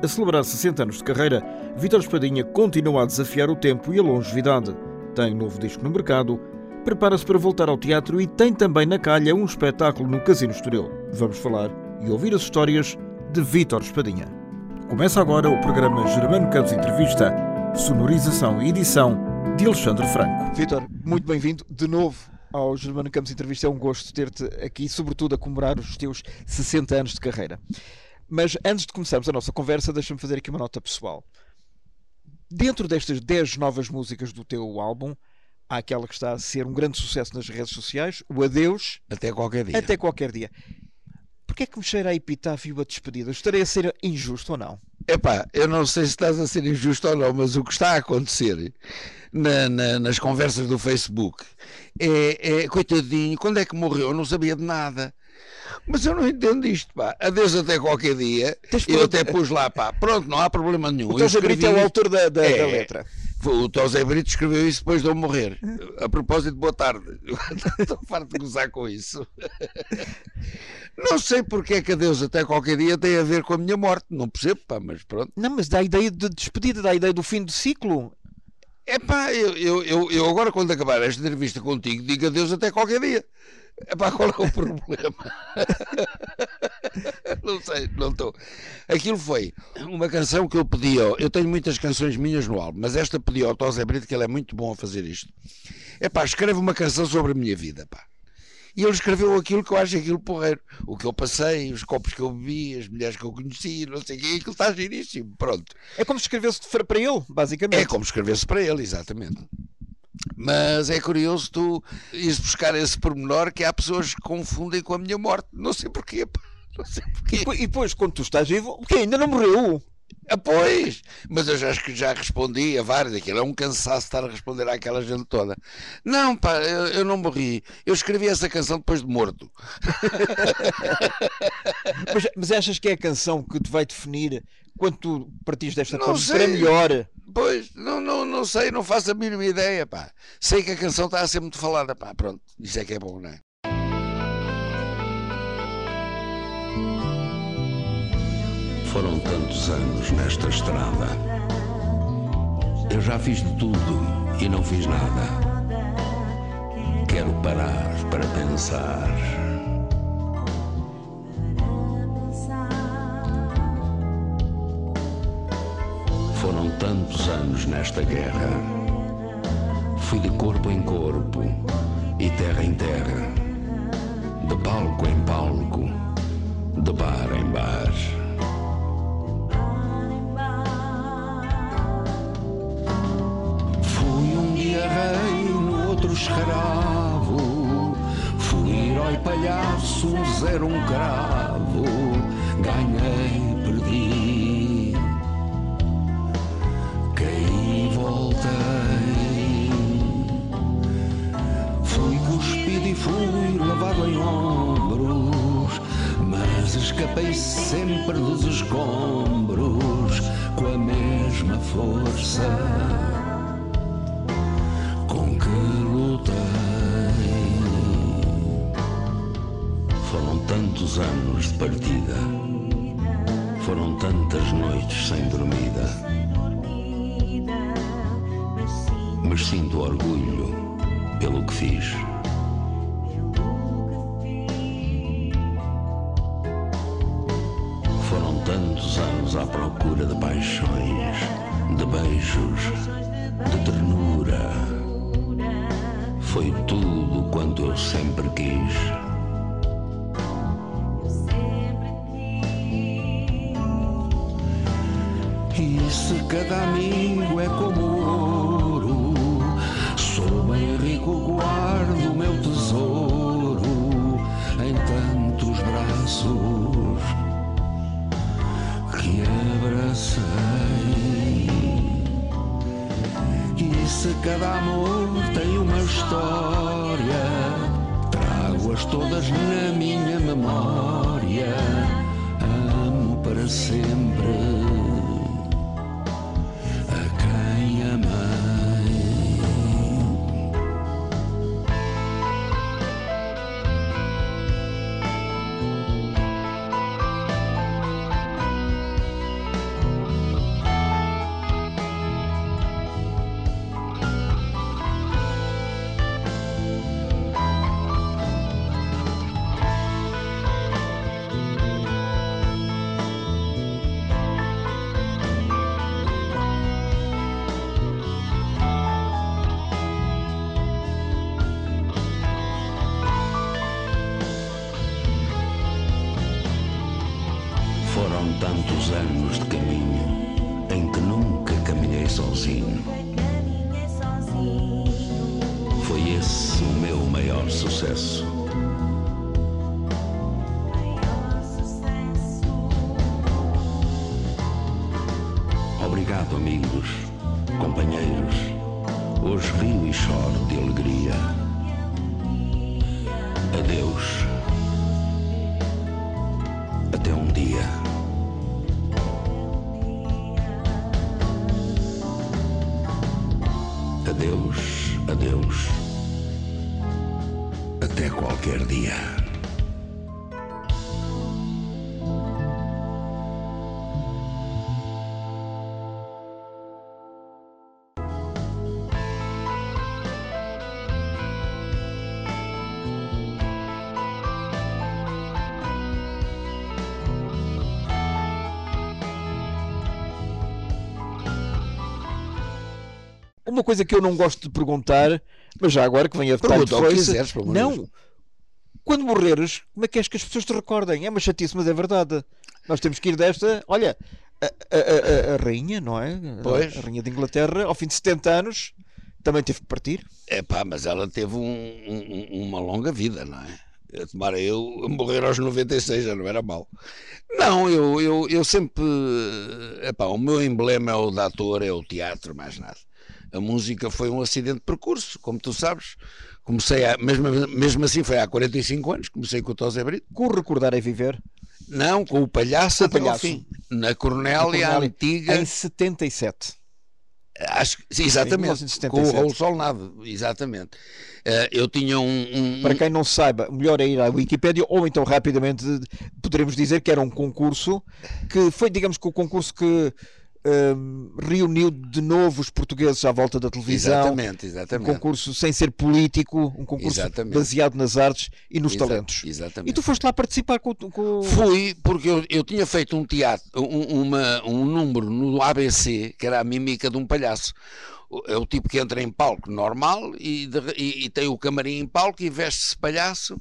A celebrar 60 anos de carreira, Vítor Espadinha continua a desafiar o tempo e a longevidade. Tem novo disco no mercado, prepara-se para voltar ao teatro e tem também na calha um espetáculo no Casino Estoril. Vamos falar e ouvir as histórias de Vítor Espadinha. Começa agora o programa Germano Campos Entrevista, sonorização e edição de Alexandre Franco. Vítor, muito bem-vindo de novo ao Germano Campos Entrevista. É um gosto ter-te aqui, sobretudo a comemorar os teus 60 anos de carreira. Mas antes de começarmos a nossa conversa, deixa-me fazer aqui uma nota pessoal. Dentro destas 10 novas músicas do teu álbum, há aquela que está a ser um grande sucesso nas redes sociais, o Adeus. Até qualquer dia. Até qualquer dia. Porquê é que me cheira a epitáfio a despedida? Estarei a ser injusto ou não? Epá, eu não sei se estás a ser injusto ou não, mas o que está a acontecer na, na, nas conversas do Facebook é, é, coitadinho, quando é que morreu? Eu não sabia de nada. Mas eu não entendo isto, pá. Adeus até qualquer dia. eu até pus lá, pá. Pronto, não há problema nenhum. O José Brito é o autor da, da, é, da letra. O José Brito escreveu isso depois de eu morrer. A propósito, boa tarde. Estou farto de gozar com isso. Não sei porque é que adeus até qualquer dia tem a ver com a minha morte. Não percebo, pá, mas pronto. Não, mas dá a ideia de despedida, dá a ideia do fim do ciclo. É pá, eu, eu, eu, eu agora quando acabar esta entrevista contigo digo adeus até qualquer dia. Epá, qual é o problema? não sei, não estou. Aquilo foi uma canção que eu pedi. Eu tenho muitas canções minhas no álbum, mas esta pedi ao Tosé Brito, que ele é muito bom a fazer isto. Epá, escreve uma canção sobre a minha vida, pá. E ele escreveu aquilo que eu acho aquilo porreiro. O que eu passei, os copos que eu bebi, as mulheres que eu conheci, não sei o que, aquilo está giríssimo. Pronto. É como se escrevesse para ele, basicamente. É como se escrevesse para ele, exatamente. Mas é curioso tu ires buscar esse pormenor que há pessoas que confundem com a minha morte. Não sei porquê. Não sei porquê. E depois, quando tu estás vivo, o quê? Ainda não morreu? Ah, pois, mas eu já, já respondi a vários, aquilo é um cansaço estar a responder àquela gente toda. Não, pá, eu, eu não morri. Eu escrevi essa canção depois de morto. mas, mas, achas que é a canção que te vai definir quando tu partiste desta forma para melhor? Pois, não, não, não sei, não faço a mínima ideia, pá. Sei que a canção está a ser muito falada, pá. Pronto, isso é que é bom, não é? Foram tantos anos nesta estrada. Eu já fiz de tudo e não fiz nada. Quero parar para pensar. Foram tantos anos nesta guerra. Fui de corpo em corpo e terra em terra, de palco em palco, de bar em bar. Fui um dia rei, no outro escravo. Fui herói palhaço, zero um cravo. Ganhei, voltei. Fui cuspido e fui lavado em ombros. Mas escapei sempre dos escombros com a mesma força com que lutei. Foram tantos anos de partida, foram tantas noites sem dormida. Mas sinto orgulho pelo que fiz. Foram tantos anos à procura de paixões, de beijos, de ternura. Foi tudo quanto eu sempre quis. E se cada amigo é como abracei. E se cada amor tem uma história, trago-as todas na minha memória. Amo para sempre Obrigado, amigos, companheiros. Hoje rio e choro de alegria. Adeus. Até um dia. Adeus, adeus. Até qualquer dia. Coisa que eu não gosto de perguntar, mas já agora que vem a Pergunta o que quiseres, pelo Não. Deus. Quando morreres, como é que és que as pessoas te recordem? É uma chatice, mas é verdade. Nós temos que ir desta. Olha, a, a- a- a rainha, não é? Pois. A rainha de Inglaterra, ao fim de 70 anos, também teve que partir. É pá, mas ela teve um- um- uma longa vida, não é? Tomara eu morrer aos 96, já não era mal. Não, eu, eu, eu sempre. Epá, o meu emblema é o de ator, é o teatro, mais nada. A música foi um acidente de percurso, como tu sabes. Comecei a, mesmo, mesmo assim foi há 45 anos, comecei com o Tosé Brito. Com o recordar é viver. Não, com o palhaço Com o palhaço. fim. Na Cornélia, Cornélia, antiga. Em 77. Acho que, sim, exatamente. Com o 1977. Raul Solnado, exatamente. Eh, eu tinha um. um- Para quem não saiba, melhor é ir à Wikipédia ou então rapidamente poderemos dizer que era um concurso que foi, digamos que o concurso que hum, reuniu de novo os portugueses à volta da televisão. Exatamente, Um exatamente. concurso sem ser político, um concurso Exatamente. baseado nas artes e nos Exa- talentos. Exatamente. E tu foste lá participar com, o- com... Fui porque eu, eu tinha feito um teatro, um, uma- um número no ABC que era a mímica de um palhaço. É o tipo que entra em palco normal e, de- e- e tem o camarim em palco e veste-se palhaço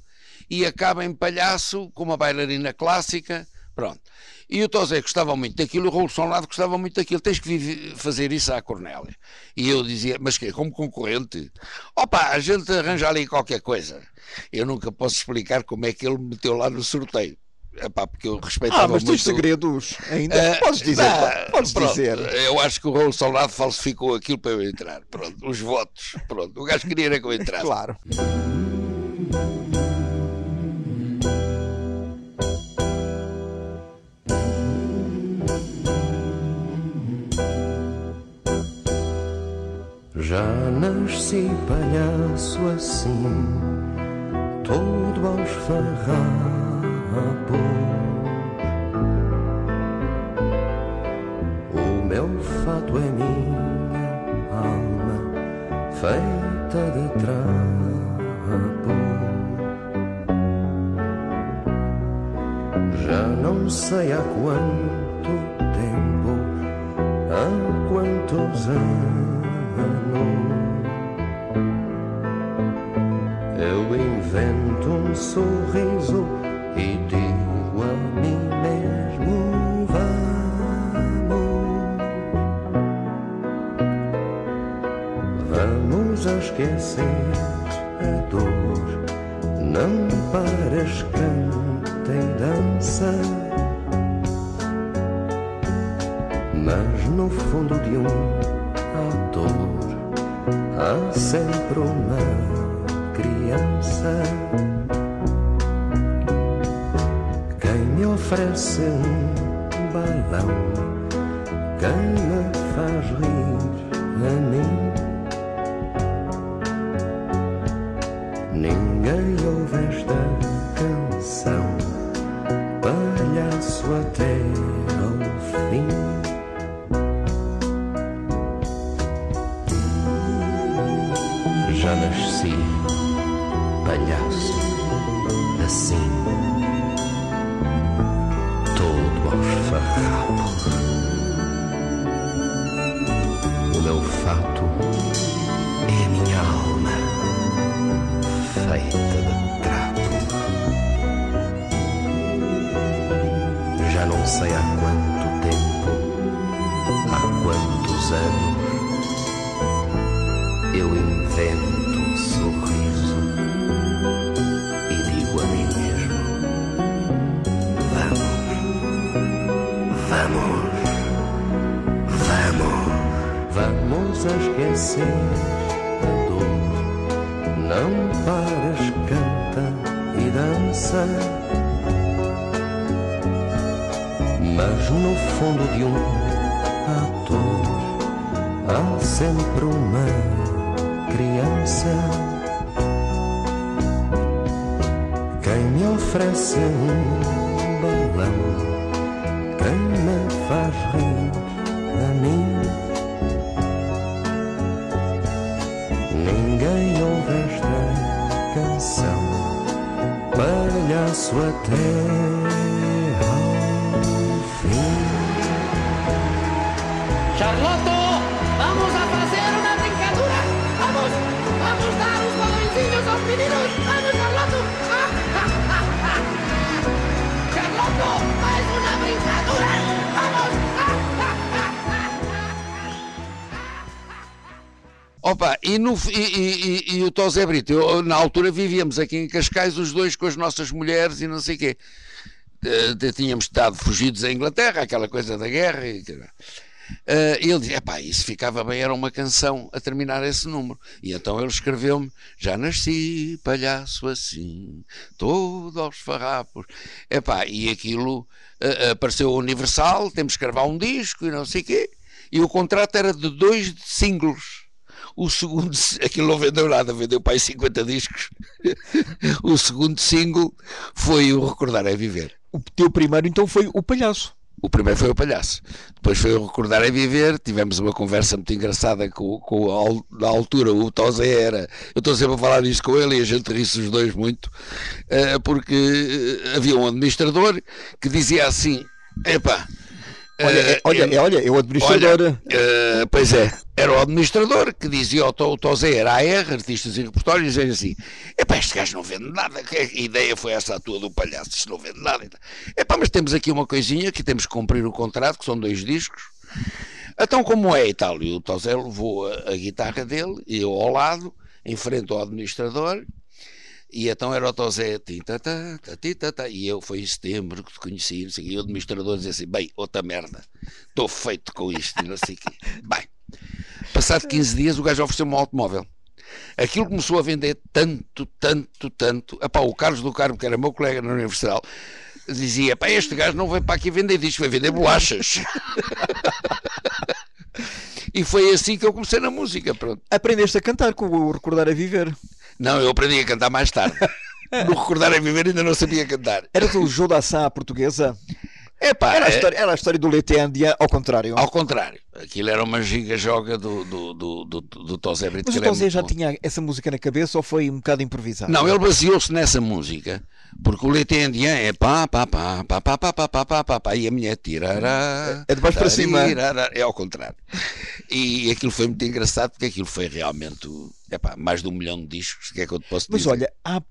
e acaba em palhaço com uma bailarina clássica. Pronto. E o Tosé gostava muito daquilo, e o Raul Solnado gostava muito daquilo. Tens que vive- fazer isso à Cornélia. E eu dizia, mas que como concorrente? Opa, a gente arranja ali qualquer coisa. Eu nunca posso explicar como é que ele me meteu lá no sorteio. Epá, porque eu respeitava Ah, mas muito. tens segredos ainda? Eh, podes dizer, pá, podes pronto, dizer. Eu acho que o Raul Soldado falsificou aquilo para eu entrar. Pronto, os votos. Pronto, o gajo queria era que eu entrasse. Claro. Já nasci palhaço assim, todo aos farrapos. O meu fato é minha alma, feita de trapo. Já não sei há quanto tempo, há quantos anos. Eu invento um sorriso e digo sempre uma criança. Quem me oferece um balão, quem Já nasci palhaço, assim, todo aos farrapos. O meu fato é a minha alma, feita de trapo. Já não sei há quanto tempo, há quantos anos, eu invento vamos esquecer a dor. Não pares, canta e dança. Mas no fundo de um ator há sempre uma criança. Quem me oferece um balão, souhaitait. Charlotto, vamos a Opa, e, no, e, e- e- o Tosé Brito, eu, na altura vivíamos aqui em Cascais os dois com as nossas mulheres e não sei o quê. Eh, tínhamos estado fugidos à Inglaterra, aquela coisa da guerra. E, e ele dizia, epá, isso ficava bem, era uma canção a terminar esse número. E então ele escreveu-me, já nasci palhaço assim, todo aos farrapos. Epá, e aquilo eh, apareceu Universal, temos que gravar um disco e não sei o quê. E o contrato era de dois singles. O segundo, aquilo não vendeu nada, vendeu para aí 50 discos. o segundo single foi o Recordar é Viver. O teu primeiro então foi o palhaço. O primeiro foi o palhaço, depois foi o Recordar é Viver. Tivemos uma conversa muito engraçada com, com na altura. O Tosé era, eu estou sempre a falar isto com ele e a gente ri-se os dois muito, eh, porque eh, havia um administrador que dizia assim: epá. Olha, eh, olha, eu- é, olha, é o administrador. Olha, eh, pois é, era o administrador que dizia ao To- o Tosé, era a AR, artistas e repertórios, dizia assim: epá, este gajo não vende nada, que ideia foi essa a tua do palhaço, isto não vende nada. Epá, mas temos aqui uma coisinha que temos que cumprir o contrato, que são dois discos. Então, como é e tal? E o Tosé levou a, a guitarra dele, e eu ao lado, em frente ao administrador, e então era o Tosé, tá, tá, tá, e eu foi em setembro que te conheci, não sei e o administrador dizia assim: bem, outra merda, estou feito com isto, não sei o quê. Bem, passado 15 dias, o gajo ofereceu-me um automóvel. Aquilo começou a vender tanto, tanto, tanto. Epá, o Carlos do Carmo, que era meu colega na Universal, dizia: pá, este gajo não vem para aqui vender discos, vai vender bolachas. e foi assim que eu comecei na música. Pronto. Aprendeste a cantar com o Recordar a Viver. Não, eu aprendi a cantar mais tarde. No Recordar a Viver ainda não sabia cantar. Eras o João da Sá portuguesa. Epá, Era a é- história, era a história do Leite Andia, ao contrário. ao contrário, aquilo era uma giga-joga do, do, do, do, do Tosé Brito. Mas o é Tosé já bom. tinha essa música na cabeça ou foi um bocado improvisado? Não, ele baseou-se nessa música, porque o Leite Indian é pá, pá, pá, pá, pá, pá, pá, pá, pá, pá, pá, e a minha é tirará. É de baixo para cima. É ao contrário. E aquilo foi muito engraçado, porque aquilo foi realmente, epá, mais de um milhão de discos, o que é que eu te posso Mas dizer? olha, há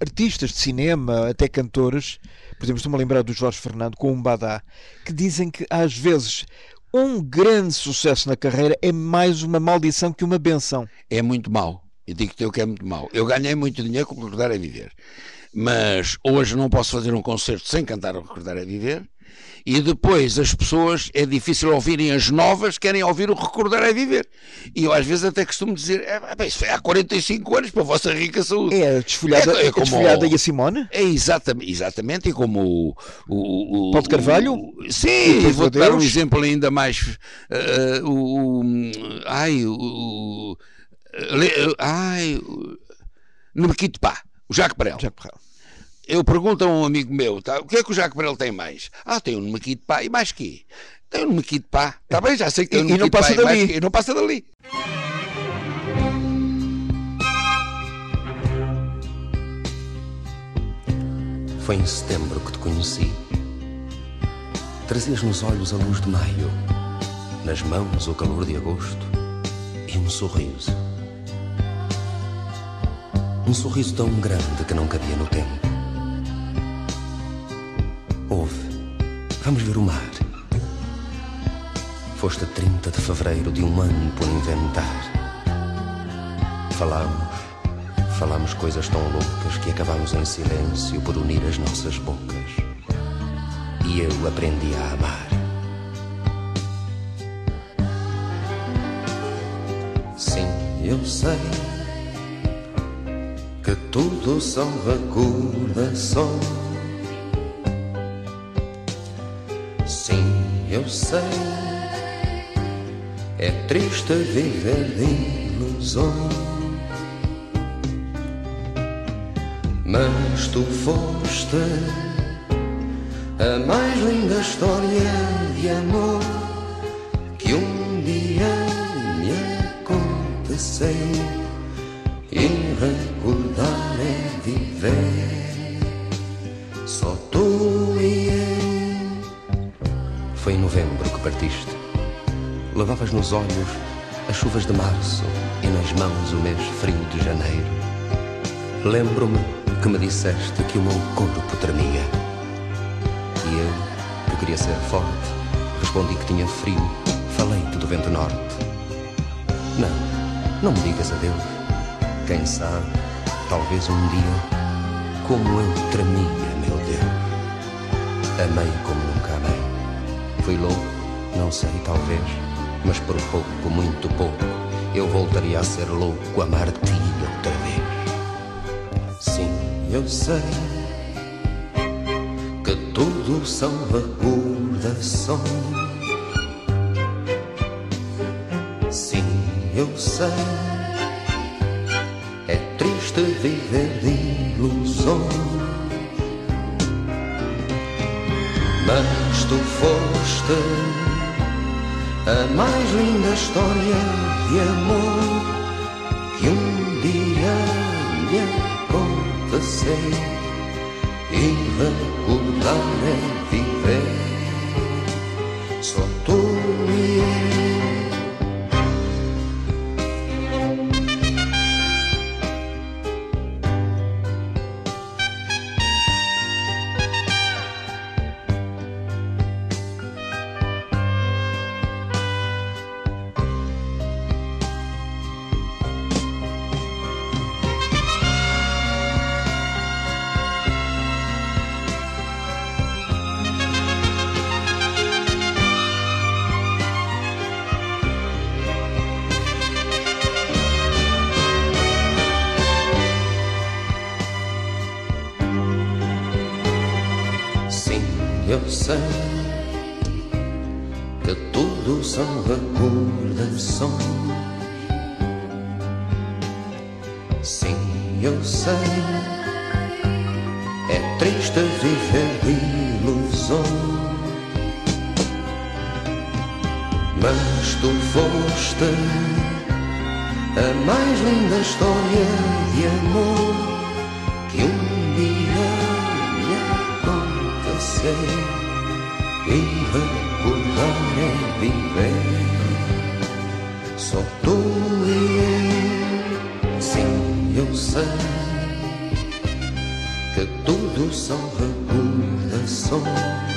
artistas de cinema, até cantores, por exemplo, estou-me a lembrar do Jorge Fernando com um Badá, que dizem que às vezes um grande sucesso na carreira é mais uma maldição que uma benção. é muito mau. Eu digo-te eu que é muito mau. Eu ganhei muito dinheiro com o Recordar a Viver. Mas hoje não posso fazer um concerto sem cantar o Recordar a Viver. E depois as pessoas, é difícil ouvirem as novas, querem ouvir o Recordar a Viver. E eu às vezes até costumo dizer, é, bem, isso foi há 45 anos para a vossa rica saúde. É desfolhada, É- é como desfolhada e a Simone? É exatamente, exatamente, e como o, o, Paulo Carvalho? o- sim, vou dar um exemplo ainda mais. eh, o, ai, o. ai, o, no Mequito Pá, o Jacques Brel. Já correu. Eu pergunto a um amigo meu, tá, o que é que o Jacques Brel tem mais? Ah, tem um no Mequito Pá, e mais quê? Tem um no Mequito Pá. Está bem, já sei que tem E- um e no não Pá, passa e mais dali. E não passa dali. Foi em setembro que te conheci. Trazias nos olhos a luz de maio, nas mãos o calor de agosto e um sorriso. Um sorriso tão grande que não cabia no tempo. Ouve, Vamos ver o mar. Foste a 30 de fevereiro de um ano por inventar. Falamos, falamos coisas tão loucas que acabamos em silêncio por unir as nossas bocas. E eu aprendi a amar. Sim, eu sei que tudo são recordações. Eu sei. É triste viver de ilusões. Mas tu foste a mais linda história de amor nos olhos as chuvas de março e nas mãos o mês frio de janeiro. Lembro-me que me disseste que o meu corpo tremia. E eu, que queria ser forte, respondi que tinha frio. Falei-te do vento norte. Não, não me digas adeus. Quem sabe, talvez um dia, como eu tremia, meu Deus. Amei como nunca amei. Fui louco, não sei, talvez, mas por pouco, muito pouco, eu voltaria a ser louco, amar-te outra vez. Sim, eu sei que tudo são recordações. Sim, eu sei. É triste viver de ilusões. Mas tu foste a mais linda história de amor que um dia me aconteceu. E recordar é viver. Mas tu foste a mais linda história de amor que um dia me aconteceu. E recordar é viver. Só tu e eu, sim, eu sei que tudo são recordações.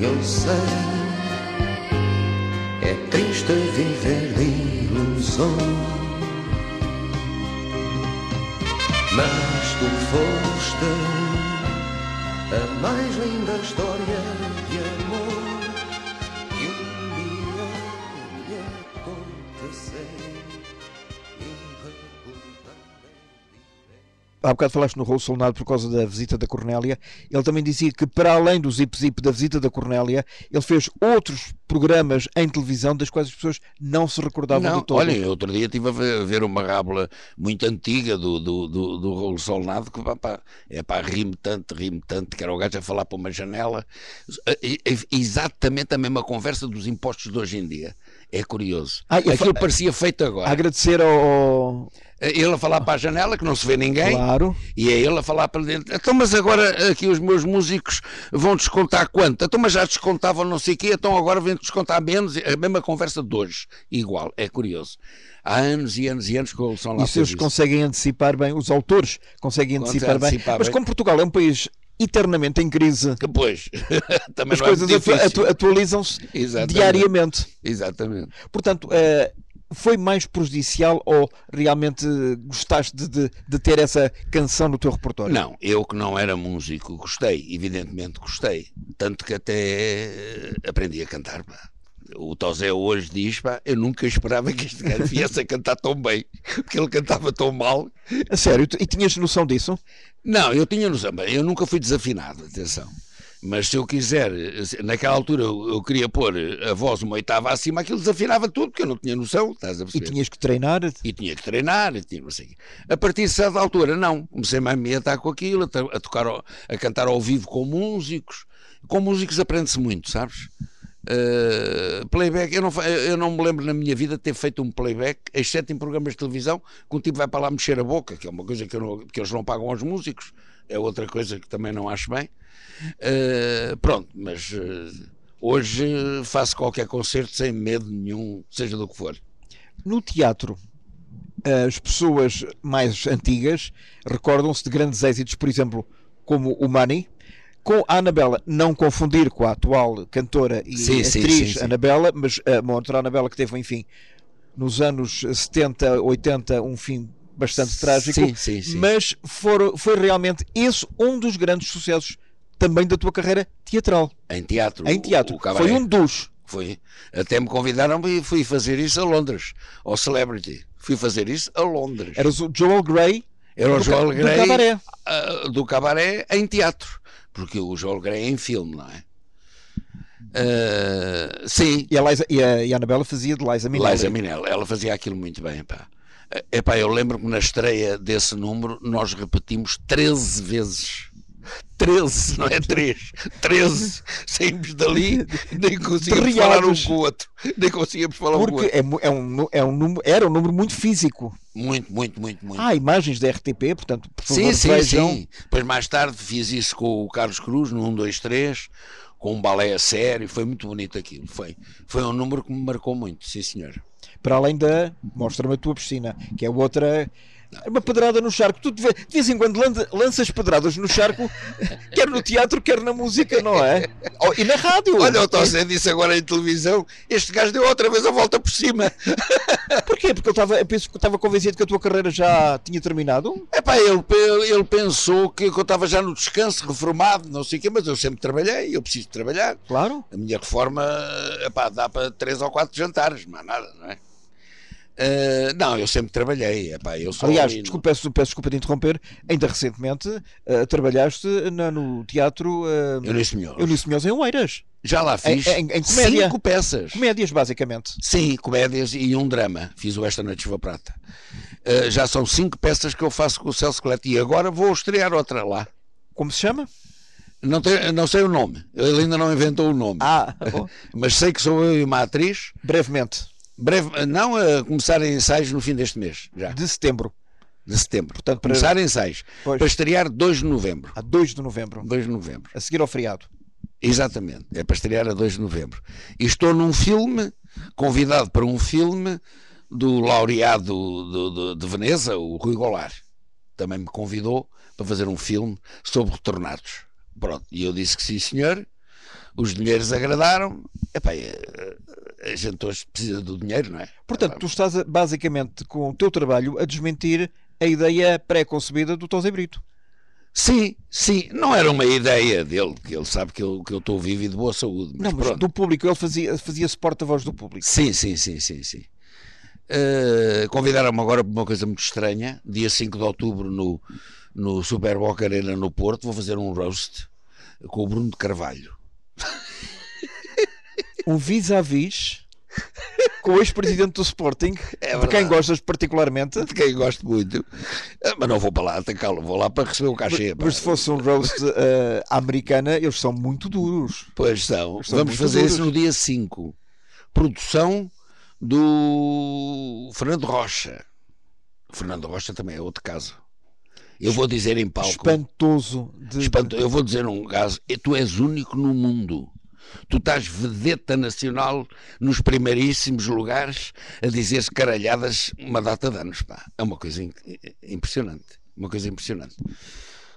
Eu sei. É triste viver ilusões. Mas tu foste a mais linda história Há bocado falaste no Rolo Solnado por causa da visita da Cornélia. Ele também dizia que, para além do Zip Zip da visita da Cornélia, ele fez outros programas em televisão das quais as pessoas não se recordavam Não, de todo. olha, outro dia estive a ver, uma rábula muito antiga do, do, do, do Rolo Solnado que pá, pá, é pá, rime tanto, rime tanto, que era o gajo a falar para uma janela. Exatamente a mesma conversa dos impostos de hoje em dia. É curioso. Ah, Aquilo fa- parecia feito A agora. agradecer ao. Ele a falar para a janela, que não se vê ninguém. Claro. E é ele a falar para dentro. Então, mas agora aqui os meus músicos vão descontar quanto? Então, mas já descontavam não sei o quê, então agora vêm descontar menos. A mesma conversa de hoje. Igual. É curioso. Há anos e anos e anos que eles são lá E se eles conseguem antecipar bem, os autores conseguem Conseguem antecipar bem. antecipar Mas bem. como Portugal é um país eternamente em crise. Pois, também As é coisas muito atu- atualizam-se diariamente. Exatamente. Portanto, eh, foi mais prejudicial ou realmente gostaste de, de- de ter essa canção no teu repertório? Não, eu que não era músico, gostei, evidentemente gostei. Tanto que até aprendi a cantar. Pá. O Tosé hoje diz: pá, eu nunca esperava que este gajo viesse a cantar tão bem, porque ele cantava tão mal. A sério? E tinhas noção disso? Não, eu tinha noção, eu nunca fui desafinado, atenção. Mas se eu quiser, se- naquela altura eu, eu queria pôr a voz uma oitava acima, aquilo desafinava tudo, porque eu não tinha noção, estás a E perceber? tinhas que treinar? e tinha que treinar, e tinha quê. A partir de certa altura, não. Comecei-me a me atar com aquilo, a, to- a tocar, a cantar ao vivo com músicos. Com músicos aprende-se muito, sabes? Uh, playback, eu não, eu não me lembro na minha vida de ter feito um playback, exceto em programas de televisão, que um tipo vai para lá mexer a boca, que é uma coisa que, não- que eles não pagam aos músicos, é outra coisa que também não acho bem. Uh, pronto, mas uh, hoje faço qualquer concerto sem medo nenhum, seja do que for. No teatro, as pessoas mais antigas recordam-se de grandes êxitos, por exemplo, como o Money, com a Anabela, não confundir com a atual cantora e Sim, atriz sim, sim. Anabela, mas a uma outra Anabela que teve, enfim, nos anos 70, 80, um fim bastante trágico, Sim, sim, sim. mas for- foi realmente esse um dos grandes sucessos também da tua carreira teatral. Em teatro. Em teatro. O, o foi um dos. Foi. Até me convidaram e fui fazer isso a Londres, ao Celebrity. Fui fazer isso a Londres. Eras o Joel Grey Era o do, Joel ca- do Grey cabaré. ah, do cabaré em teatro. Porque o Joel Grey é em filme, não é? Ah, sim, E a, Liza, e, a, e a Anabela fazia de Liza Minnelli. Liza Minelli, ela fazia aquilo muito bem, pá. Epá, eu lembro que na estreia desse número nós repetimos 13 vezes. 13, não é 3. 13. Saímos dali, nem conseguimos falar um com o outro. Nem conseguimos falar um com o Porque outro. é, é um, é um número, era um número muito físico. Muito, muito, muito, muito. Há imagens da RTP, portanto, por favor, sim, sim, vejam. sim. Depois mais tarde fiz isso com o Carlos Cruz no 1, 2, 3, com um balé a sério. Foi muito bonito aquilo. Foi, foi um número que me marcou muito, sim senhor. Para além da Mostra-me a tua piscina, que é outra. É Uma pedrada no charco. Tu de ve- de vez em quando lança- lanças pedradas no charco, quer no teatro, quer na música, não é? Oh, E na rádio. Olha, o Tossé disse agora em televisão: este gajo deu outra vez a volta por cima. Porquê? Porque eu estava, eu penso que eu estava convencido que a tua carreira já tinha terminado. Epá, ele, ele, ele pensou que eu estava já no descanso, reformado, não sei o quê, mas eu sempre trabalhei, eu preciso trabalhar. Claro. A minha reforma, epá, dá para três ou quatro jantares, mais nada, não é? Eh, não, eu sempre trabalhei, epá, eu sou Aliás, desculpa, peço, peço desculpa de interromper, ainda recentemente eh, trabalhaste na- no teatro uh, Eunice Minhoz. Eunice Minhoz em Oeiras. Já lá fiz Em- em- em comédia. cinco peças. Comédias, basicamente. Sim, comédias e um drama. Fiz o Esta Noite Chuva Prata. Eh, já são cinco peças que eu faço com o Celso Colette e agora vou estrear outra lá. Como se chama? Não, tem- não sei o nome, ele ainda não inventou o nome, Ah, bom, mas sei que sou eu e uma atriz. brevemente, Breve, não a começar ensaios no fim deste mês, já, de setembro, de setembro. Portanto, para- começar ensaios. Pois. Para estrear 2 de novembro. a 2 de novembro, 2 de novembro. a seguir ao feriado. Exatamente, é para estrear a 2 de novembro. E estou num filme, convidado para um filme do laureado do- do- de Veneza, o Rui Goulart. Também me convidou para fazer um filme sobre retornados. Pronto, e eu disse que sim, senhor. Os dinheiros agradaram. Epá, eh, a gente hoje precisa do dinheiro, não é? Portanto, tu estás a- basicamente com o teu trabalho a desmentir a ideia pré-concebida do Tosé Brito. Sim, sim, não era uma ideia dele, que ele sabe que eu, que eu estou vivo e de boa saúde. Mas Não, mas pronto. do público, ele fazia- fazia-se porta-voz do público. Sim, sim, sim, sim, sim. Uh, Convidaram-me agora para uma coisa muito estranha. Dia 5 de outubro no, no Super Boca Arena no Porto. Vou fazer um roast com o Bruno de Carvalho. Um vis-a-vis com o ex-presidente do Sporting, É de quem gostas particularmente. De quem gosto muito. Ah, Mas não vou para lá atacá-lo. Vou lá para receber o cachê. pá. Mas se fosse um roast à americana, eles são muito duros. Pois são. São Vamos fazer duros. isso no dia 5. Produção do Fernando Rocha. O Fernando Rocha também é outro caso. Eu vou dizer em palco. Espantoso. De, Espanto, eu vou dizer um caso, e tu és único no mundo. Tu estás vedeta nacional nos primeiríssimos lugares a dizer-se caralhadas uma data de anos. Pá. É uma coisa impressionante. Uma coisa impressionante.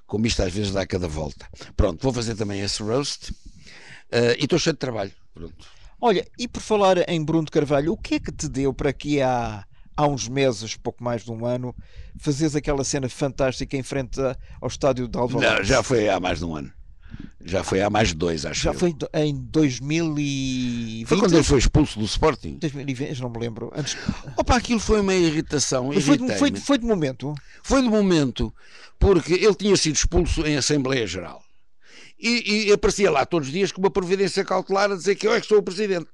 como isto às vezes dá cada volta. Pronto, vou fazer também esse roast uh, e estou cheio de trabalho. Pronto. Olha, e por falar em Bruno de Carvalho, o que é que te deu para que há, há uns meses, pouco mais de um ano, fazeres aquela cena fantástica em frente ao estádio de Alvalade? Não, já foi há mais de um ano. Já foi há mais de dois, acho Já eu. foi em 2020? Foi quando ele foi expulso do Sporting. 2020, não me lembro. Antes... Opa, aquilo foi uma irritação. Foi, de, foi, foi de momento. Foi de momento, porque ele tinha sido expulso em Assembleia Geral. E, e aparecia lá todos os dias com uma providência cautelar a dizer que eu é que sou o presidente.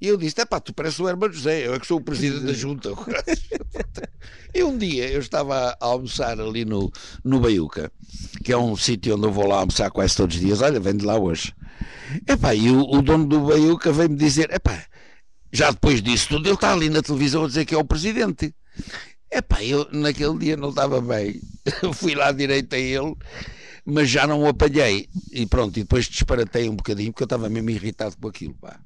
E eu disse: é pá, tu pareces o Hermano José, eu é que sou o presidente da junta. e um dia eu estava a almoçar ali no, no Baiuca, que é um sítio onde eu vou lá almoçar quase todos os dias. Olha, vem de lá hoje. Epá, e o, o dono do Baiuca veio-me dizer: epá, já depois disso tudo, ele está ali na televisão a dizer que é o presidente. Epá, eu naquele dia não estava bem. Fui lá direito a ele, mas já não o apanhei. E pronto, e depois disparatei um bocadinho, porque eu estava mesmo irritado com aquilo, pá.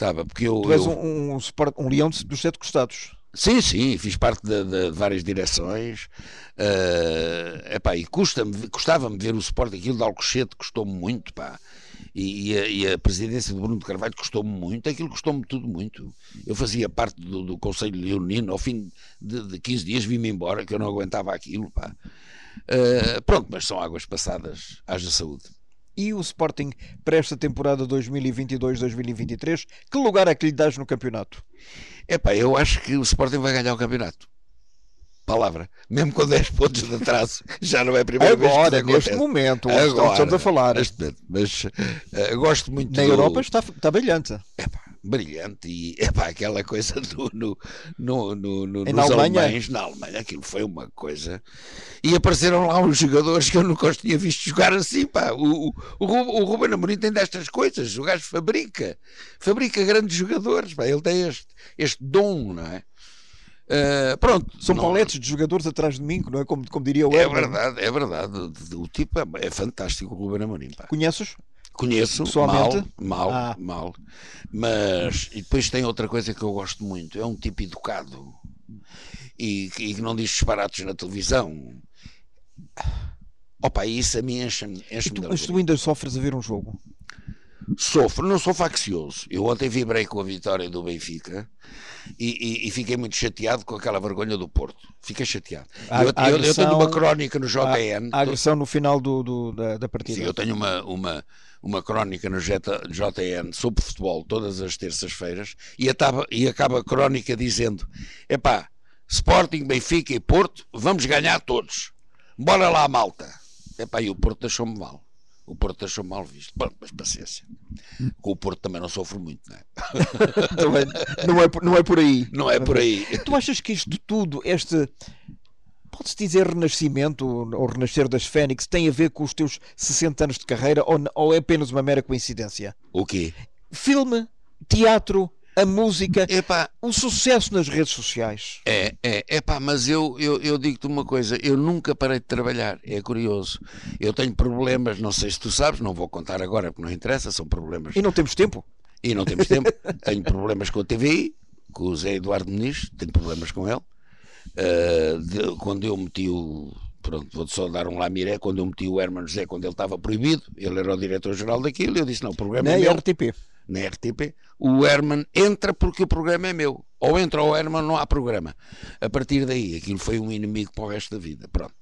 Estava, porque eu. Tu és eu- um, um, um leão dos sete costados. Sim, sim, fiz parte de, de várias direções. eh, epá, e custa-me, custava-me ver o Sport aquilo de Alcochete, custou-me muito, pá. E, e a, e a presidência de Bruno de Carvalho custou-me muito, aquilo custou-me tudo muito. Eu fazia parte do, do Conselho Leonino, ao fim de, de 15 dias vim-me embora, que eu não aguentava aquilo, pá. Eh, pronto, mas são águas passadas, haja saúde. E o Sporting para esta temporada 2022-2023, que lugar é que lhe dás no campeonato? Epá, eu acho que o Sporting vai ganhar o campeonato. Palavra. Mesmo com 10 pontos de atraso, já não é a primeira vez que Agora, isso neste momento, Agora, estamos a falar. neste momento. Mas eh, gosto muito Na do- Europa está, está brilhante. Epá, brilhante e epá, aquela coisa do, no, no, no, no, nos na Alemanha? alemães, na Alemanha, aquilo foi uma coisa. E apareceram lá uns jogadores que eu nunca os tinha visto jogar assim, pá. O, o, o, o Ruben Amorim tem destas coisas, o gajo fabrica, fabrica grandes jogadores, pá. Ele tem este, este dom, não é? Eh, pronto, São não- paletes de jogadores atrás de mim, não é? Como, como diria o É verdade, é verdade. O, o tipo é, é fantástico, o Ruben Amorim, pá. Conheces? Conheço, Pessoalmente? mal, mal, Ah. mal. Mas, e depois tem outra coisa que eu gosto muito, é um tipo educado e, que- não diz disparates na televisão. Opa, isso a mim enche-me enche tu, mas tu ainda sofres a ver um jogo. Sofro, não sou faccioso. Eu ontem vibrei com a vitória do Benfica e, e- e fiquei muito chateado com aquela vergonha do Porto. Fiquei chateado. A- eu, a eu- eu tenho uma agressão- crónica no A, JN. a agressão no final do, do- da, da Sim, partida. eu tenho uma, uma, uma crónica no JN sobre futebol todas as terças-feiras e, ataba- e acaba a crónica dizendo: epá, Sporting, Benfica e Porto, vamos ganhar todos. Bora lá, malta. Epá, e o Porto deixou-me mal. O Porto deixou-me mal visto. Bom, mas paciência. Com o Porto também não sofro muito, não é? Não, é, por- não é por aí. Não é por aí. Tu achas que isto tudo, este. Pode-se dizer renascimento ou renascer das Fênix, tem a ver com os teus 60 anos de carreira ou, ou é apenas uma mera coincidência? O quê? Filme, teatro, a música, Epá, o sucesso nas redes sociais. É, é, é pá, mas eu, eu, eu digo-te uma coisa, eu nunca parei de trabalhar, é curioso. Eu tenho problemas, não sei se tu sabes, não vou contar agora porque não interessa, são problemas. E não temos tempo. E não temos tempo. tenho problemas com a TVI, com o Zé Eduardo Muniz, tenho problemas com ele. Ah, de- quando eu meti o. Pronto, vou só dar um lamiré. Quando eu meti o Herman José, quando ele estava proibido, ele era o diretor-geral daquilo, eu disse: não, o programa Na é meu RTP. na RTP, o Herman entra porque o programa é meu. Ou entra o Herman, não há programa. A partir daí, aquilo foi um inimigo para o resto da vida. Pronto.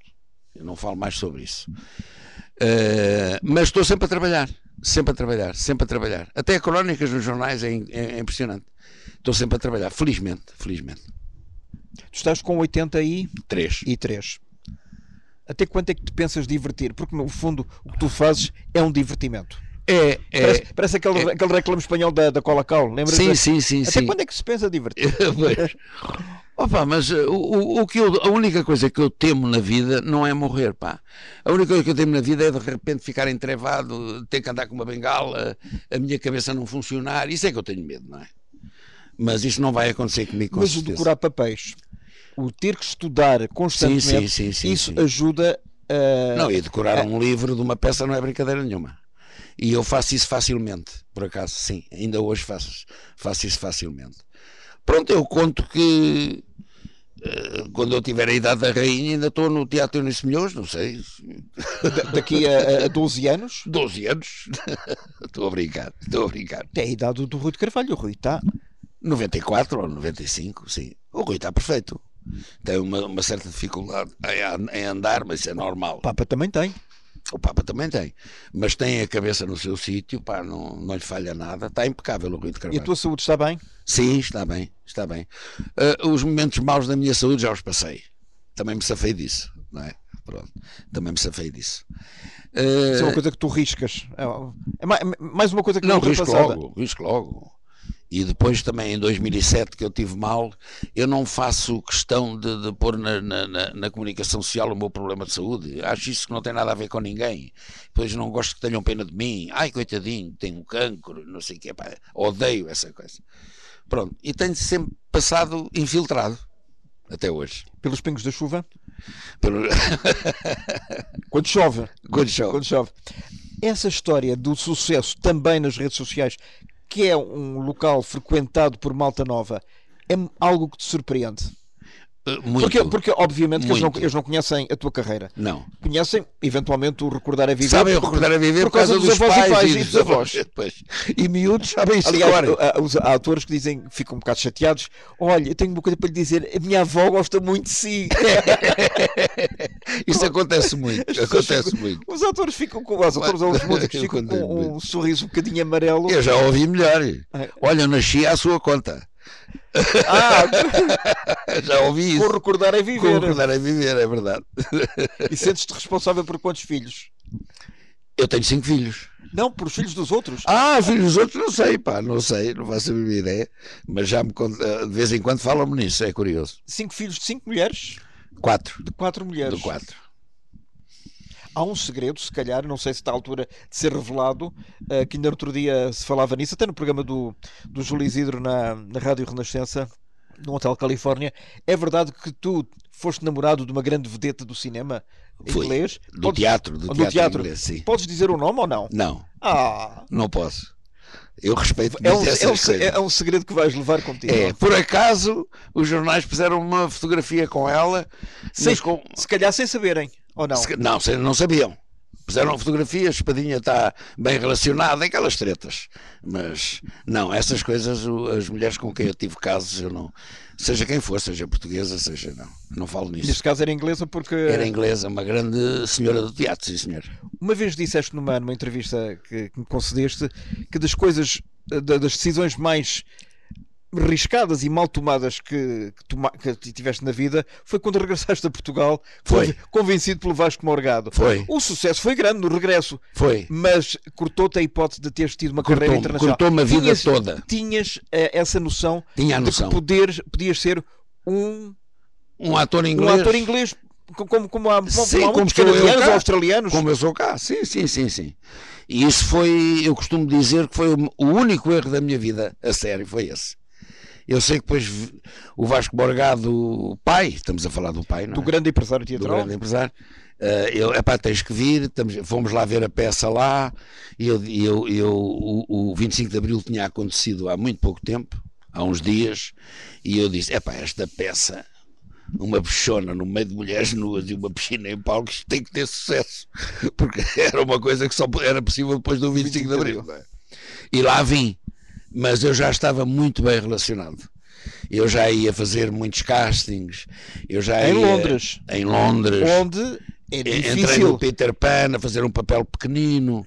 Eu não falo mais sobre isso. Eh, mas estou sempre a trabalhar. Sempre a trabalhar. Sempre a trabalhar. Até crónicas nos jornais é, é- é impressionante. Estou sempre a trabalhar. Felizmente. Felizmente. Tu estás com 83. Três. Até quanto é que te pensas divertir? Porque no fundo o que tu fazes é um divertimento. É, é. Parece, parece aquele, é- aquele reclame espanhol da, da Cola Cal, lembras? Sim, sim, sim, Até sim. quando é que se pensa divertir? Pois. Opa, mas o, o, o que eu, a única coisa que eu temo na vida não é morrer, pá. A única coisa que eu temo na vida é de repente ficar entrevado, ter que andar com uma bengala, a minha cabeça não funcionar. Isso é que eu tenho medo, não é? Mas isso não vai acontecer comigo com Mas o certeza. decorar papéis, o ter que estudar constantemente, Sim, sim, sim, isso ajuda a. Não, e decorar um livro de uma peça não é brincadeira nenhuma. E eu faço isso facilmente, por acaso, sim. Ainda hoje faço, faço isso facilmente. Pronto, eu conto que eh, quando eu tiver a idade da rainha, ainda estou no Teatro Eunice Milhões, não sei, Da- Daqui a, a 12 anos, 12 anos. Estou a brincar, estou a brincar. é a idade do Rui de Carvalho. O Rui está. 94 ou 95, sim. O Rui está perfeito. Tem uma, uma certa dificuldade em, em andar, mas isso é normal. O Papa também tem. O Papa também tem. Mas tem a cabeça no seu sítio, pá, não, não lhe falha nada. Está impecável o Rui de E Carvalho. a tua saúde está bem? Sim, está bem, está bem. Ah, os momentos maus da minha saúde já os passei. Também me safei disso, não é? Pronto, também me safei disso. Ah, Isso é uma coisa que tu riscas. É, é é mais uma coisa que não, não risco logo, risco logo. E depois também em 2007 que eu tive mal, eu não faço questão de, de pôr na, na- na- comunicação social o meu problema de saúde. Acho isso que não tem nada a ver com ninguém. Depois não gosto que tenham pena de mim. Ai, coitadinho, tem um cancro, não sei o quê. Pá, odeio essa coisa. Pronto, e tenho sempre passado infiltrado. Até hoje. Pelos pingos da chuva? Pelo... Quando chove. Quando chove. Quando chove. Essa história do sucesso também nas redes sociais, que é um local frequentado por malta nova, é algo que te surpreende. Muito. Porque, porque obviamente, que eles não, eles não conhecem a tua carreira. Não. Conhecem, eventualmente, o Recordar a Viver. Sabem por- recordar a viver por causa dos, avós e pais e dos avós. Pois. E miúdos sabem isso Aliás, agora. há- os há autores que dizem, ficam um bocado chateados. Olha, eu tenho uma coisa para lhe dizer. A minha avó gosta muito de si. Isso acontece muito. Acontece ficam- muito. Os autores ficam com os autores ou os músicos ficam com um muito. sorriso um bocadinho amarelo. Eu já ouvi melhor. É. Olha, nasci à sua conta. Ah, Já ouvi isso. a Com viver. recordar a viver, é verdade. E sentes-te responsável por quantos filhos? Eu tenho cinco filhos. Não, por os filhos dos outros. Ah, filhos dos outros, não sei, pá, não sei, não faço a mínima ideia. Mas já me de vez em quando falam-me nisso, é curioso. Cinco filhos de cinco mulheres, Quatro. de quatro mulheres. Do quatro. Há um segredo, se calhar, não sei se está à altura de ser revelado, eh, que ainda outro dia se falava nisso, até no programa do, do Júlio Isidro na, na Rádio Renascença, no Hotel Califórnia. É verdade que tu foste namorado de uma grande vedeta do cinema Fui. inglês? Do teatro, do do teatro, teatro. inglês, sim. Podes dizer o nome ou não? Não, Ah, não posso. Eu respeito é um, é, um, é um segredo que vais levar contigo. É, por acaso, os jornais puseram uma fotografia com ela, Sem- com, Se calhar sem saberem, ou não? Se- Não, não sabiam. Puseram a fotografia, a espadinha está bem relacionada, aquelas tretas. Mas não, essas coisas, as mulheres com quem eu tive casos, eu não. Seja quem for, seja portuguesa, seja não. Não falo nisso. Neste caso era inglesa porque Era inglesa, uma grande senhora do teatro, sim senhor. uma vez disseste numa, numa entrevista que, que me concedeste que das coisas, eh, da- das decisões mais riscadas e mal tomadas que, que, toma- que tiveste na vida foi quando regressaste a Portugal, Foi. conven- convencido pelo Vasco Morgado. Foi. O sucesso foi grande no regresso, Foi. mas cortou-te a hipótese de teres tido uma carreira Cortou-me, internacional. cortou-me a vida tinhas, toda. Tinhas eh, essa noção Tinha a de noção. que poderes, podias ser um, Um ator um inglês. ator inglês co- como, como há, Sim, como há como canadianos cá. australianos. Como eu sou cá, sim, sim, sim, sim. E isso foi, eu costumo dizer que foi o único erro da minha vida, a sério, foi esse. Eu sei que depois o Vasco Borgado, o pai, estamos a falar do pai, não é? do grande empresário do teatral. grande empresário. eh, ele, epá, tens que vir, estamos- fomos lá ver a peça lá, e eu, eu, eu- o, o 25 de Abril tinha acontecido há muito pouco tempo, há uns dias, e eu disse, epá, esta peça, uma bichona no meio de mulheres nuas e uma piscina em palco, isto tem que ter sucesso, porque era uma coisa que só era possível depois do 25 de Abril. é? E lá vim, mas eu já estava muito bem relacionado. Eu já ia fazer muitos castings, eu já Em ia- Londres. em Londres, Onde é entrei difícil. no Peter Pan a fazer um papel pequenino,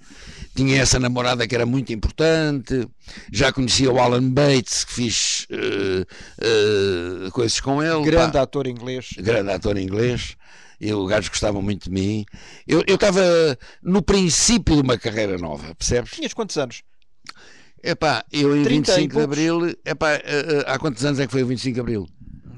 tinha essa namorada que era muito importante, já conhecia o Alan Bates, que fiz eh, eh, coisas com ele, Grande pá, ator inglês. grande ator inglês, e o gajo gostava muito de mim. Eu estava no princípio de uma carreira nova, percebes? Tinhas quantos anos? Epá, eu em 30 e 25 de. Abril, epá, eh, eh, há quantos anos é que foi o 25 de Abril?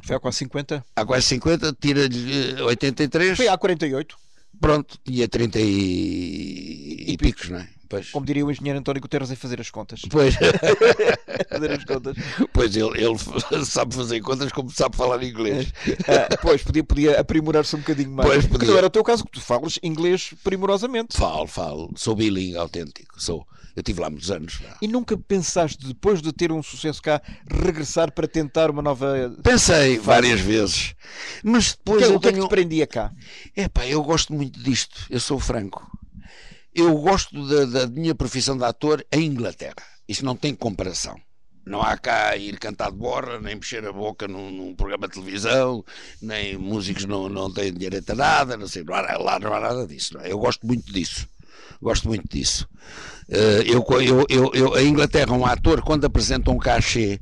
Foi há quase 50. Há quase 50, tira-lhe eh, 83. Foi há 48. Pronto, tinha 30 e, e picos, não é? pois. Como diria o engenheiro António Guterres, em fazer as contas. Pois, fazer as contas. pois ele, ele sabe fazer contas como sabe falar inglês. Ah, pois, podia, podia aprimorar-se um bocadinho mais. Pois, Porque podia. não era o teu caso, que tu falas inglês primorosamente. Falo, falo. Sou bilingue autêntico. Sou. Eu estive lá muitos anos. pá. E nunca pensaste, depois de ter um sucesso cá, regressar para tentar uma nova. Pensei várias vezes. Mas depois que, é- eu o que é que tenho... te prendia cá? Epá, eu gosto muito disto, eu sou franco. Eu gosto da, da minha profissão de ator em Inglaterra. Isso não tem comparação. Não há cá ir cantar de borra, nem mexer a boca num, num programa de televisão, nem músicos não, não têm direito a nada, não sei, não há, lá não há nada disso. não é? Eu gosto muito disso. Gosto muito disso. Eh, eu, eu, eu, em Inglaterra, um ator, quando apresenta um cachê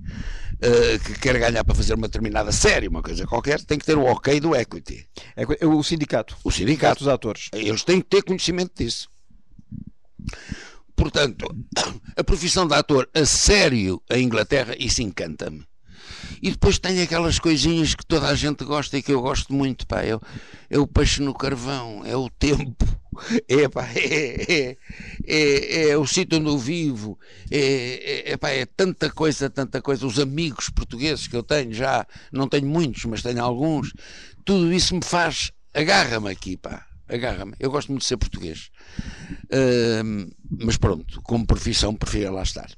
eh, que quer ganhar para fazer uma determinada série, uma coisa qualquer, tem que ter o ok do equity. É é o sindicato. O sindicato. dos atores. Eles têm que ter conhecimento disso. Portanto, a profissão de ator a sério em Inglaterra, isso encanta-me. E depois tem aquelas coisinhas que toda a gente gosta e que eu gosto muito, pá. É, é o peixe no carvão, é o tempo, é, é, é, o sítio onde eu vivo, é, é, é, é tanta coisa, tanta coisa. Os amigos portugueses que eu tenho já, não tenho muitos, mas tenho alguns, tudo isso me faz, agarra-me aqui, pá. Agarra-me. Eu gosto muito de ser português. Mas pronto, como profissão, prefiro lá estar.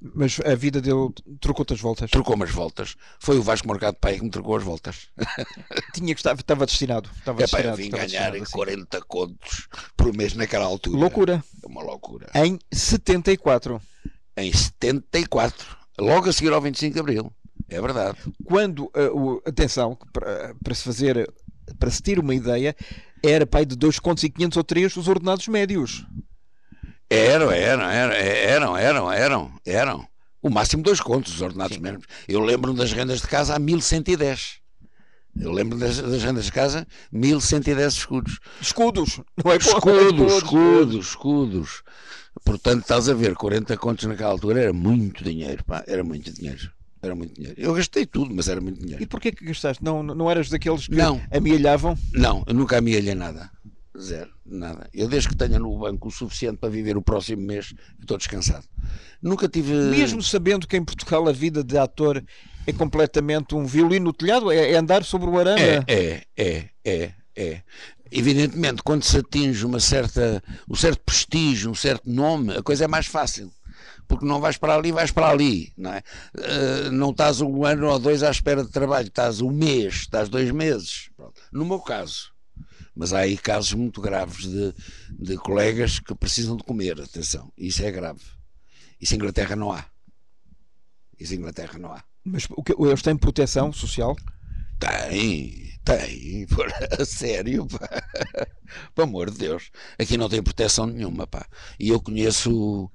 Mas a vida dele trocou-te as voltas. Trocou-me as voltas. Foi o Vasco Morgado Pai que me trocou as voltas. Tinha que estar, estava destinado. Estava É pá, eu destinado, vim estava ganhar destinado, assim. 40 contos por mês naquela altura. Loucura. É uma loucura. Em 74, Em 74, logo a seguir ao 25 de Abril. É verdade. quando, ah, o- atenção, para, para se fazer, para se ter uma ideia, era pai de 2 contos e 500 ou 3 os ordenados médios. Eram, eram, eram, eram, eram, eram, eram. O máximo dois contos, os ordenados mínimos. Eu lembro das rendas de casa a 1110. Eu lembro das, das rendas de casa 1110 escudos. Escudos, não é Escudos, escudos, escudos. Portanto, estás a ver, 40 contos naquela altura era muito dinheiro, pá, era muito dinheiro. Era muito dinheiro. Eu gastei tudo, mas era muito dinheiro. E porquê que gastaste? Não, não eras daqueles que Não. amealhavam? Não, eu nunca amealhei nada. Zero, nada. Eu desde que tenha no banco o suficiente para viver o próximo mês, estou descansado. Nunca tive. Mesmo sabendo que em Portugal a vida de ator é completamente um violino no telhado, é, é andar sobre o arame. É, é, é, é, é. Evidentemente, quando se atinge uma certa, um certo prestígio, um certo nome, a coisa é mais fácil. Porque não vais para ali, vais para ali. Não, é? Eh, não estás um ano ou dois à espera de trabalho, estás um mês, estás dois meses. Pronto. No meu caso. Mas há aí casos muito graves de, de colegas que precisam de comer. Atenção, isso é grave. Isso em Inglaterra não há. Isso em Inglaterra não há. Mas o que, eles têm proteção social? Tem, tem, por, a sério, pá. Pelo amor de Deus. Aqui não tem proteção nenhuma, pá. E eu conheço,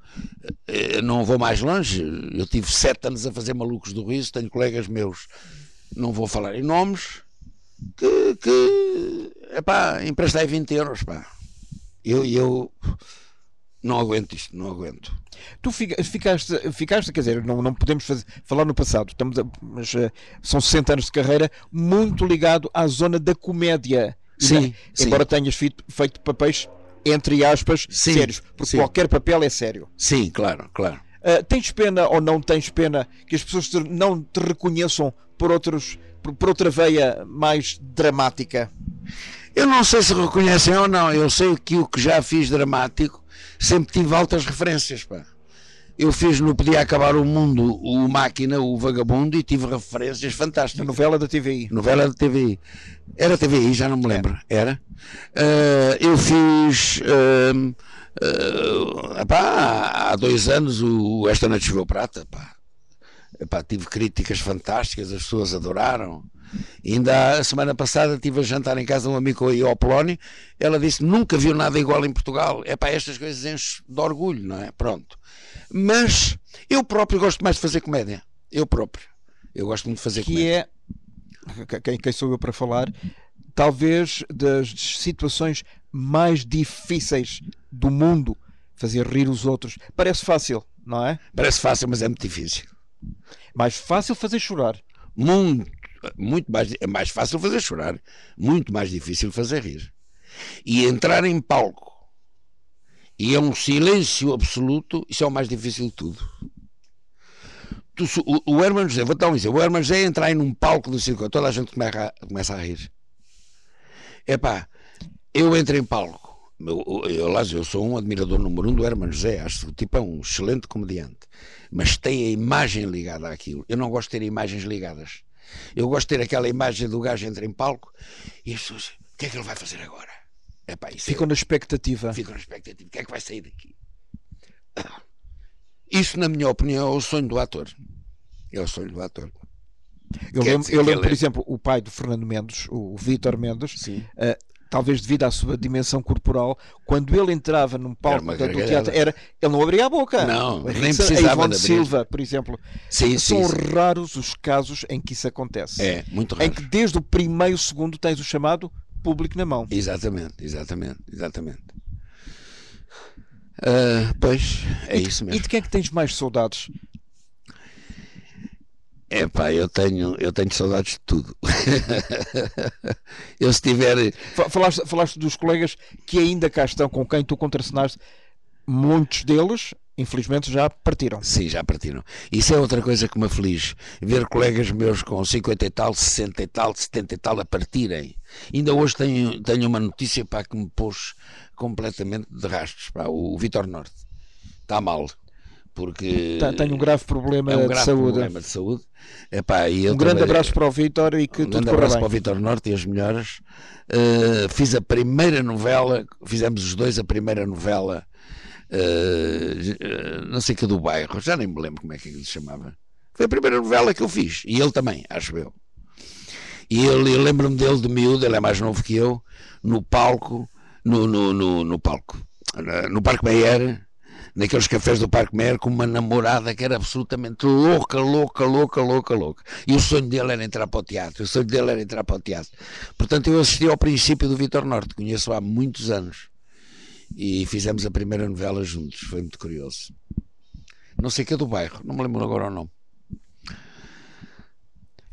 eh, não vou mais longe, eu tive sete anos a fazer malucos do riso, tenho colegas meus, não vou falar em nomes, que, que epá, emprestei 20 euros, pá. Eu, eu não aguento isto, não aguento. Tu fica- ficaste, ficaste quer dizer, não, não podemos fazer- falar no passado, estamos a- mas eh, são 60 anos de carreira, muito ligado à zona da comédia. Sim, sim. Embora tenhas feito, feito papéis, entre aspas, Sim, sérios, porque sim. qualquer papel é sério. Sim, claro, claro. Ah, tens pena ou não tens pena que as pessoas te- não te reconheçam por, outros, por, por outra veia mais dramática? Eu não sei se reconhecem ou não, eu sei que o que já fiz dramático sempre tive altas referências, pá. Eu fiz no Podia Acabar o Mundo o Máquina, o Vagabundo, e tive referências fantásticas. novela da TVI. Novela de TVI. Era TVI, já não me lembro. Era. Ah, eu fiz. ah, epá, há dois anos o Esta Noite Choveu Prata. Pá. Epá, tive críticas fantásticas, as pessoas adoraram. Ainda a semana passada estive a jantar em casa de um amigo aí ao Polónio. Ela disse nunca viu nada igual em Portugal. É para estas coisas enchem de orgulho, não é? Pronto. Mas eu próprio gosto mais de fazer comédia. Eu próprio. Eu gosto muito de fazer que comédia. é quem, quem sou eu para falar talvez das situações mais difíceis do mundo fazer rir os outros parece fácil não é Parece fácil, mas é muito difícil. Mais fácil fazer chorar Muito, muito mais, é mais fácil fazer chorar, muito mais difícil fazer rir. E entrar em palco E é um silêncio absoluto, isso é o mais difícil de tudo. Tu, o, o Herman José, vou dar um exemplo, o Herman José entra aí num palco do circo, toda a gente começa a, começa a rir. Epá, eu entro em palco, eu, eu, aliás, eu sou um admirador número um do Herman José, acho que o tipo é um excelente comediante, mas tem a imagem ligada àquilo. Eu não gosto de ter imagens ligadas. Eu gosto de ter aquela imagem do gajo entra em palco e as pessoas, o que é que ele vai fazer agora? Epá, Ficam é, na expectativa. Ficam na expectativa. O que é que vai sair daqui? Isso, na minha opinião, é o sonho do ator. É o sonho do ator. Eu lembro, eu lembro por é... exemplo, o pai do Fernando Mendes, o Vítor Mendes, uh, talvez devido à sua dimensão corporal, quando ele entrava num palco do teatro, era, ele não abria a boca. Não, nem precisava de Silva, por exemplo. Sim, São sim, raros os casos em que isso acontece. É, muito raro. Em que desde o primeiro segundo tens o chamado público na mão. Exatamente, exatamente, exatamente. Uh, pois, é isso mesmo. E de quem é que tens mais saudades? É pá, eu tenho, eu tenho saudades de tudo. eu se tiver. Falaste, falaste dos colegas que ainda cá estão, com quem tu contracenaste, muitos deles infelizmente já partiram. Sim, já partiram. Isso é outra coisa que me aflige. Ver colegas meus com 50 e tal, 60 e tal, 70 e tal a partirem. Ainda hoje tenho, tenho uma notícia para que me pôs completamente de rastros. Pá, o Vitor Norte está mal. Porque tá, tem um grave problema é um grave de saúde. Problema de saúde. Epá, e um grande abraço para o Vitor e que um grande abraço bem. para o Vitor Norte e as melhores. Uh, fiz a primeira novela, fizemos os dois a primeira novela uh, não sei que do bairro, já nem me lembro como é que ele se chamava. Foi a primeira novela que eu fiz, e ele também, acho eu. E ele, eu lembro-me dele de miúdo, ele é mais novo que eu, no palco, no, no, no, no palco, no Parque Meyer, naqueles cafés do Parque Meyer, com uma namorada que era absolutamente louca, louca, louca, louca, louca. E o sonho dele era entrar para o teatro, o sonho dele era entrar para o teatro. Portanto, eu assisti ao princípio do Vitor Norte, conheço há muitos anos e fizemos a primeira novela juntos, foi muito curioso. Não sei que é do bairro, não me lembro agora o nome.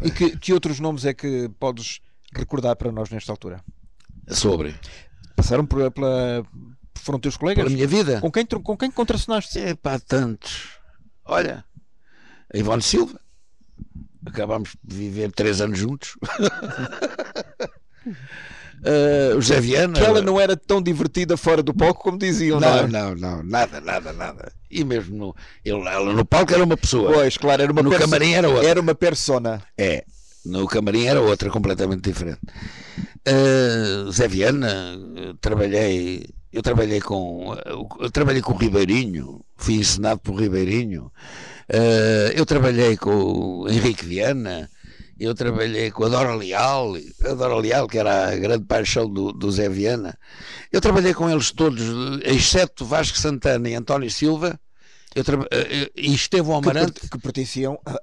E que, que outros nomes é que podes recordar para nós nesta altura? Sobre? Passaram por, pela. Foram teus colegas? Pela minha vida? Com quem, com quem contracenaste? É pá, tantos. Olha, a Ivone Silva. Acabámos de viver três anos juntos. Uh, o José Viana. Que ela não era tão divertida fora do palco como diziam, não, não é? Não, não, nada, nada, nada. E mesmo no, ele, ela no palco era uma pessoa. Pois, claro, era uma No camarim era outra. Era uma persona. É, no camarim era outra, completamente diferente. Uh, Zé Viana, trabalhei, eu trabalhei com, eu trabalhei com o Ribeirinho, fui ensinado por Ribeirinho. Uh, eu trabalhei com o Henrique Viana eu trabalhei com a Dora Leal, a Dora Leal, que era a grande paixão do, do Zé Viana. Eu trabalhei com eles todos, exceto Vasco Santana e António Silva. Eu tra... Eh, eh, e Estevão Amarante. Que, que pertenciam à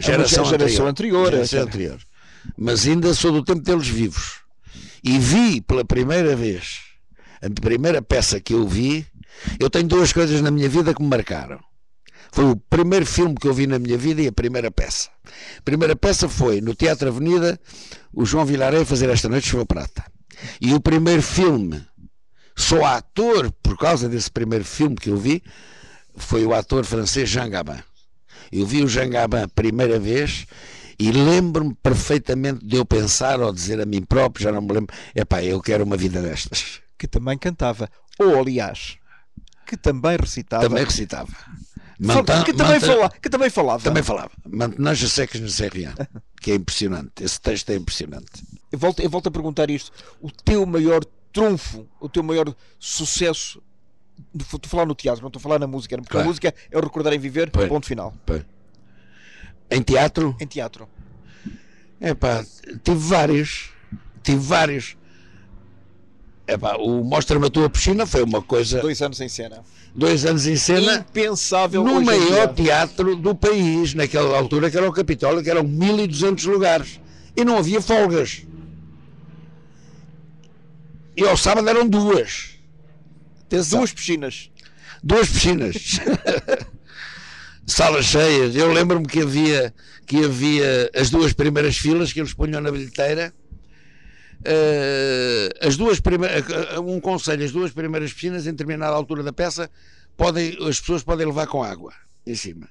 geração, geração anterior. Geração anterior. Mas ainda sou do tempo deles vivos. E vi pela primeira vez, a primeira peça que eu vi, eu tenho duas coisas na minha vida que me marcaram. Foi o primeiro filme que eu vi na minha vida e a primeira peça. A primeira peça foi no Teatro Avenida, o João Vilaré fazer esta noite chuva prata. E o primeiro filme, sou ator por causa desse primeiro filme que eu vi, foi o ator francês Jean Gabin. Eu vi o Jean Gabin a primeira vez e lembro-me perfeitamente de eu pensar ou dizer a mim próprio, já não me lembro, epá, eu quero uma vida destas. Que também cantava. Ou, aliás, que também recitava. Também recitava. Mantan, que, também fala, que também falava. Também falava. Mantenage secas no Serrian, que é impressionante. Esse texto é impressionante. Eu volto, eu volto a perguntar isto. O teu maior trunfo, o teu maior sucesso, estou a falar no teatro, não estou a falar na música, porque claro. a música é o recordar em viver, ponto final. Em teatro? Em teatro. É pá, tive vários. Tive vários. Epá, o Mostra-me a tua piscina foi uma coisa. Dois anos em cena. Dois anos em cena. Impensável. No maior teatro do país, naquela altura, que era o Capitólio, que eram 1200 lugares. E não havia folgas. E ao sábado eram duas. Atenção. Duas piscinas. Duas piscinas. Salas cheias. Eu lembro-me que havia, que havia as duas primeiras filas que eles punham na bilheteira uh, as duas primeiras, um conselho, as duas primeiras piscinas, em determinada altura da peça, podem, as pessoas podem levar com água em cima.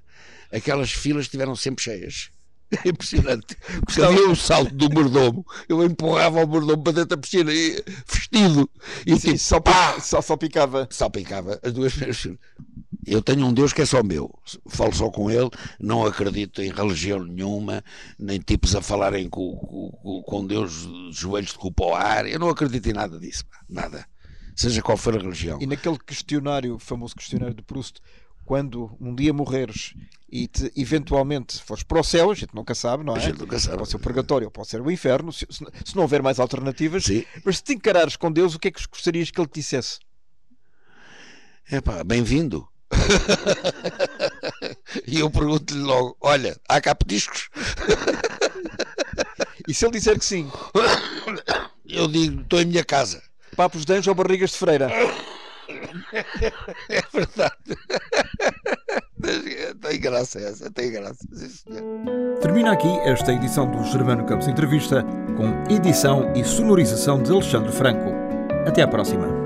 Aquelas filas estiveram sempre cheias. É impressionante. Porque havia um salto do mordomo. Eu empurrava o mordomo para dentro da piscina, vestido. E Sim, tipo, só, pá, só, só picava. Só picava as duas primeiras Eu tenho um Deus que é só meu. Falo só com ele. Não acredito em religião nenhuma, nem tipos a falarem com, com, com Deus de joelhos de culpa ao ar. Eu não acredito em nada disso. Nada. Seja qual for a religião. E naquele questionário, famoso questionário de Proust, quando um dia morreres e te, eventualmente fores para o céu, a gente nunca sabe, não é? A gente nunca sabe. Pode ser o purgatório, pode ser o inferno, se, se, não houver mais alternativas. Sim. Mas se te encarares com Deus, o que é que gostarias que ele te dissesse? É pá, bem-vindo. e eu pergunto-lhe logo: olha, há cá petiscos? e se ele disser que sim? Eu digo: estou em minha casa. Papos de anjo ou barrigas de freira? é verdade. tem graça essa, tem graça. Termina aqui esta edição do Germano Campos Entrevista com edição e sonorização de Alexandre Franco. Até à próxima.